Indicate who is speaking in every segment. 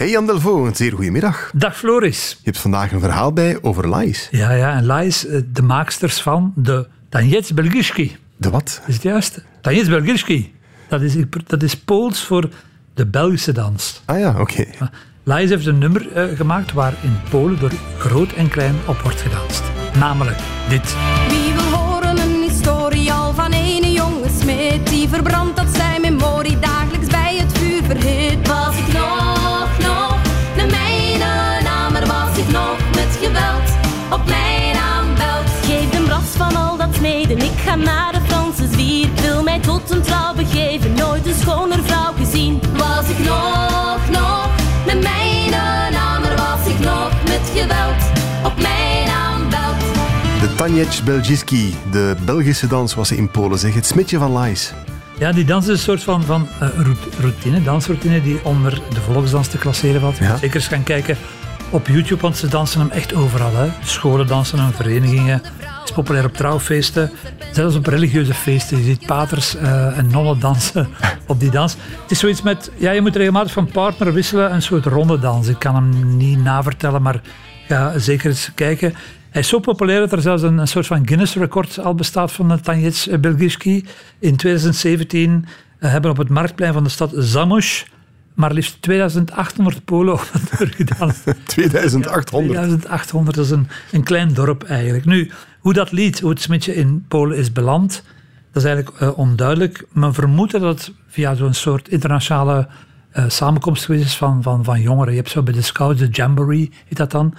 Speaker 1: Hey Jan Delvo, een zeer goedemiddag.
Speaker 2: Dag Floris.
Speaker 1: Je hebt vandaag een verhaal bij over Lais.
Speaker 2: Ja, ja, en Lais, eh, de maaksters van de Tanjets Belgiski.
Speaker 1: De wat?
Speaker 2: Is het juist? Tanjets Belgiski. Dat is, dat is Pools voor de Belgische dans.
Speaker 1: Ah ja, oké.
Speaker 2: Lais heeft een nummer uh, gemaakt waar in Polen door groot en klein op wordt gedanst. Namelijk dit.
Speaker 3: Wie wil horen een historie al van ene jonge smid die verbrandt dat zijn ik ga naar de Franse zwier. Ik wil mij tot een trouw begeven, nooit een schoner vrouw gezien. Was ik nog, nog, de mijne namer was ik nog met geweld op mijn aanbelt.
Speaker 1: De Tanjec Belgiski, de Belgische dans was ze in Polen, zeg het smitje van Lais.
Speaker 2: Ja, die dans is een soort van, van uh, routine, dansroutine die onder de volksdans te klasseren valt.
Speaker 1: Ja.
Speaker 2: Zeker eens gaan kijken op YouTube, want ze dansen hem echt overal. Hè. Scholen dansen hem, verenigingen. Is populair op trouwfeesten, zelfs op religieuze feesten. Je ziet paters uh, en nonnen dansen op die dans. Het is zoiets met, ja, je moet regelmatig van partner wisselen, een soort ronde dans. Ik kan hem niet navertellen, maar ga zeker eens kijken. Hij is zo populair dat er zelfs een, een soort van Guinness-record al bestaat van Tanjets Belgiski. In 2017 uh, hebben op het marktplein van de stad Zamość maar liefst 2800 Polen nummer gedaan.
Speaker 1: 2800?
Speaker 2: Ja, 2800, dat is een, een klein dorp eigenlijk. Nu, hoe dat lied, hoe het smidje in Polen is beland, dat is eigenlijk uh, onduidelijk. Men vermoedt dat het via zo'n soort internationale uh, samenkomst geweest is van, van, van jongeren. Je hebt zo bij de Scouts, de Jamboree, heet dat dan.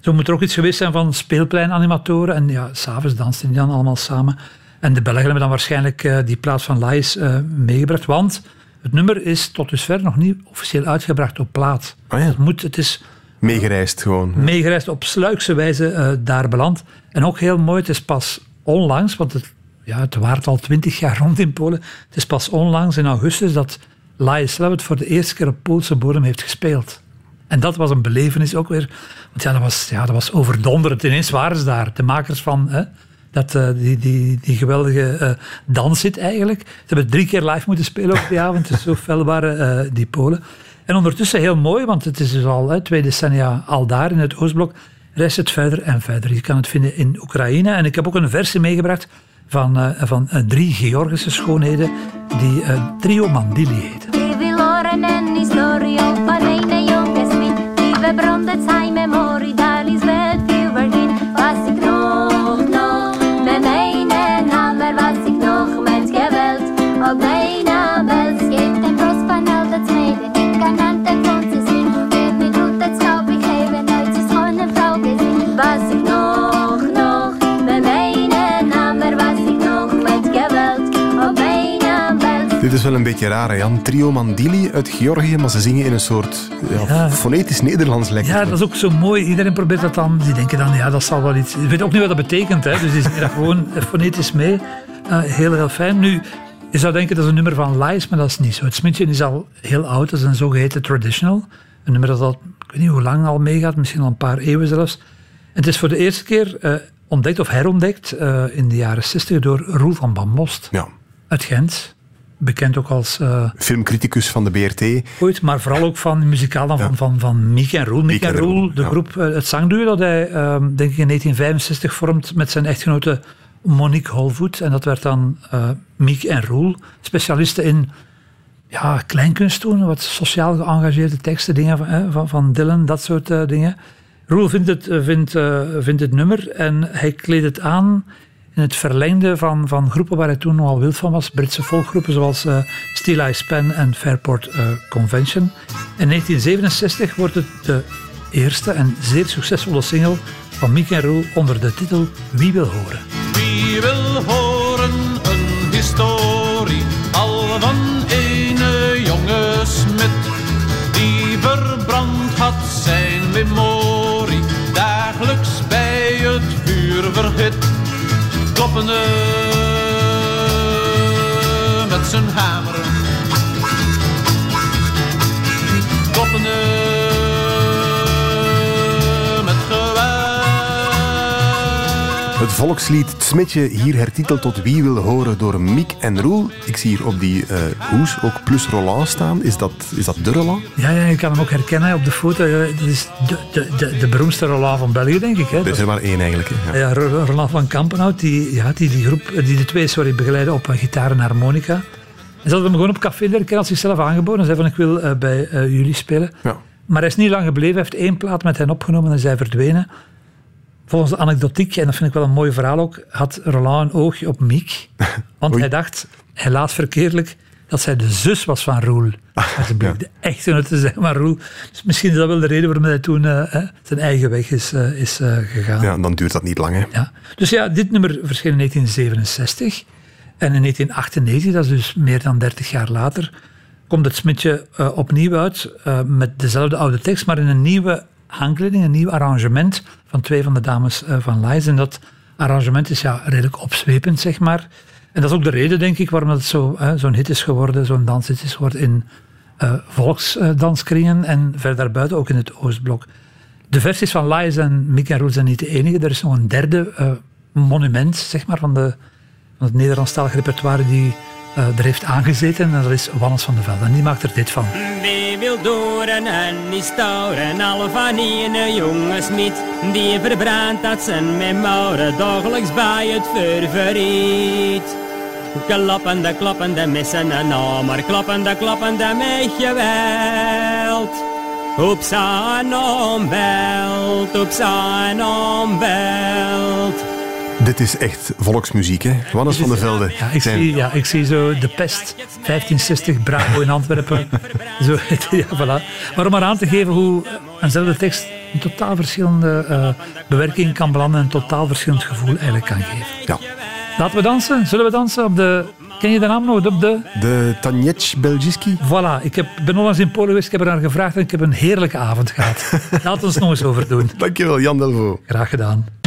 Speaker 2: Zo moet er ook iets geweest zijn van speelpleinanimatoren. En ja, s'avonds dansten die dan allemaal samen. En de Belgen hebben dan waarschijnlijk uh, die plaats van Lais uh, meegebracht. Want het nummer is tot dusver nog niet officieel uitgebracht op plaat.
Speaker 1: Oh ja.
Speaker 2: het, moet, het is
Speaker 1: meegereisd gewoon.
Speaker 2: Meegereisd op sluikse wijze uh, daar beland. En ook heel mooi, het is pas onlangs, want het, ja, het waart al twintig jaar rond in Polen. Het is pas onlangs in augustus dat zelf het voor de eerste keer op Poolse bodem heeft gespeeld. En dat was een belevenis ook weer. Want ja, dat was, ja, dat was overdonderend. Ineens waren ze daar, de makers van hè, dat, uh, die, die, die geweldige uh, danshit eigenlijk. Ze hebben drie keer live moeten spelen op die avond. Dus zo fel waren die Polen. En ondertussen heel mooi, want het is dus al hè, twee decennia al daar in het Oostblok. Reist het verder en verder. Je kan het vinden in Oekraïne. En ik heb ook een versie meegebracht van, van drie Georgische schoonheden die Trio Mandili heten.
Speaker 1: Dit is wel een beetje raar, Jan. Trio Mandili uit Georgië, maar ze zingen in een soort ja, ja. fonetisch Nederlands lekker.
Speaker 2: Ja, dat is ook zo mooi. Iedereen probeert dat dan. Die denken dan, ja, dat zal wel iets... Je weet ook niet wat dat betekent, hè. Dus die zingen dat gewoon fonetisch mee. Uh, heel, heel fijn. Nu, je zou denken dat is een nummer van Lies, maar dat is niet zo. Het smidje is al heel oud. Dat is een zogeheten traditional. Een nummer dat al, ik weet niet hoe lang al meegaat. Misschien al een paar eeuwen zelfs. En het is voor de eerste keer uh, ontdekt of herontdekt uh, in de jaren 60 door Roel van Bamost.
Speaker 1: Ja.
Speaker 2: Uit Gent bekend ook als... Uh,
Speaker 1: Filmcriticus van de BRT.
Speaker 2: Ooit, maar vooral ook van muzikaal dan ja. van, van, van Miek en Roel. Miek en Roel, de
Speaker 1: ja.
Speaker 2: groep, uh, het zangduo dat hij, uh, denk ik, in 1965 vormt met zijn echtgenote Monique Holvoet. En dat werd dan Miek en Roel, specialisten in ja, kleinkunst doen, wat sociaal geëngageerde teksten, dingen van, van, van Dylan, dat soort dingen. Roel vindt het, vindt, vindt het nummer en hij kleedt het aan in het verlengde van, van groepen waar hij toen nogal wild van was. Britse volkgroepen zoals uh, Steel Eyes Pen en Fairport uh, Convention. In 1967 wordt het de eerste en zeer succesvolle single van Miek en Roel onder de titel Wie wil horen.
Speaker 4: Wie wil horen een historie al van ene jonge smid die verbrand had zijn memorie dagelijks bij het vuur verhit kloppende met zijn hamer. Kloppende
Speaker 1: volkslied Het Smetje, hier hertiteld tot Wie wil horen door Miek en Roel. Ik zie hier op die eh, hoes ook plus Roland staan. Is dat, is dat de Roland?
Speaker 2: Ja, ja, je kan hem ook herkennen op de foto. Dat is de, de, de, de beroemdste Roland van België, denk ik. Hè?
Speaker 1: Er is er maar één eigenlijk. Hè. Ja.
Speaker 2: Ja, Ro- Roland van Kampenhout, die, ja, die, die, groep, die de twee sorry, begeleiden op eh, gitaar en harmonica. En ze hadden hem gewoon op café leren kennen, als zichzelf aangeboden. Hij zei van, ik wil bij eh, jullie spelen.
Speaker 1: Ja.
Speaker 2: Maar hij is niet lang gebleven. Hij heeft één plaat met hen opgenomen en zij verdwenen. Volgens de anekdotiek, en dat vind ik wel een mooi verhaal ook, had Roland een oogje op Miek. Want
Speaker 1: Oei.
Speaker 2: hij dacht, helaas verkeerdelijk, dat zij de zus was van Roel. Maar ze bleek de echte te zijn van Roel. Dus misschien is dat wel de reden waarom hij toen eh, hè, zijn eigen weg is, eh, is eh, gegaan.
Speaker 1: ja, dan duurt dat niet lang. Hè.
Speaker 2: Ja. Dus ja, dit nummer verscheen in 1967. En in 1998, dat is dus meer dan 30 jaar later, komt het smidje eh, opnieuw uit eh, met dezelfde oude tekst, maar in een nieuwe aankleding, een nieuw arrangement van twee van de dames eh, van Lies. En dat arrangement is ja, redelijk opzwepend, zeg maar. En dat is ook de reden, denk ik, waarom het zo, eh, zo'n hit is geworden, zo'n danshit is geworden in eh volksdanskringen en verder buiten ook in het Oostblok. De versies van Lies en Mick en Roel zijn niet de enige. Er is nog een derde monument zeg maar, van, de, van het Nederlandstalig repertoire die eh, er heeft aangezeten. En dat is Wannes van de Velde. En die maakt er dit van.
Speaker 5: Die wil doren en die stouren, alle van jongens niet. Die verbrandt dat zijn met dagelijks bij het ververiet. Klappende, klappende missen en nou, maar klappende, klappende met geweld. Op zijn omweld, op zijn omweld.
Speaker 1: Dit is echt volksmuziek, hè? Wannes van de Velde.
Speaker 2: Ja, ik,
Speaker 1: Zijn-
Speaker 2: zie, ja, ik zie zo de pest, 1560, Bravo in Antwerpen. zo, ja, voilà. Maar om maar aan te geven hoe eenzelfde tekst een totaal verschillende eh, bewerking kan belanden en een totaal verschillend gevoel eigenlijk kan geven.
Speaker 1: Ja.
Speaker 2: Laten we dansen. Zullen we dansen op de... Ken je de naam nog? Op de...
Speaker 1: De Taniec Belgiski.
Speaker 2: Voilà, ik heb, ben onlangs in Polen geweest, ik heb er naar gevraagd en ik heb een heerlijke avond gehad. Laat ons nog eens over doen.
Speaker 1: Dankjewel, Jan Delvaux.
Speaker 2: Graag gedaan.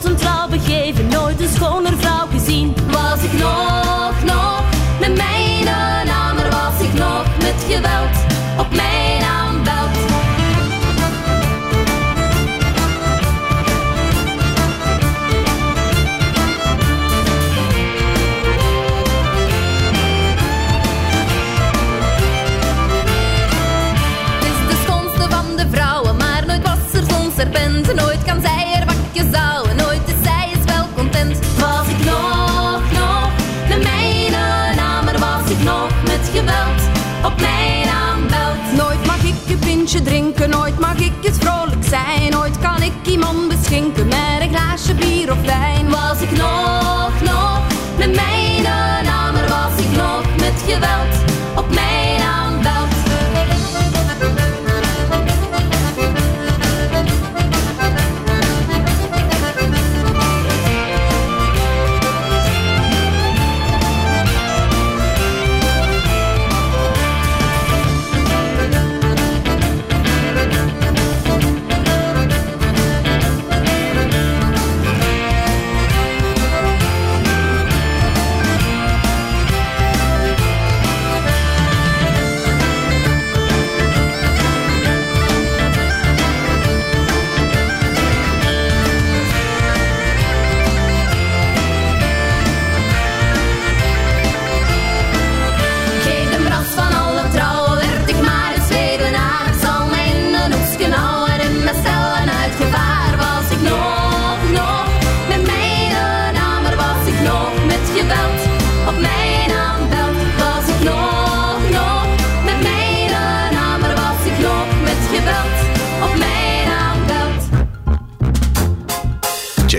Speaker 3: Wil
Speaker 6: mij tot nooit
Speaker 3: mag ik eens vrolijk zijn. Nooit kan ik iemand beschinken met een glaasje bier of wijn. Was ik nog,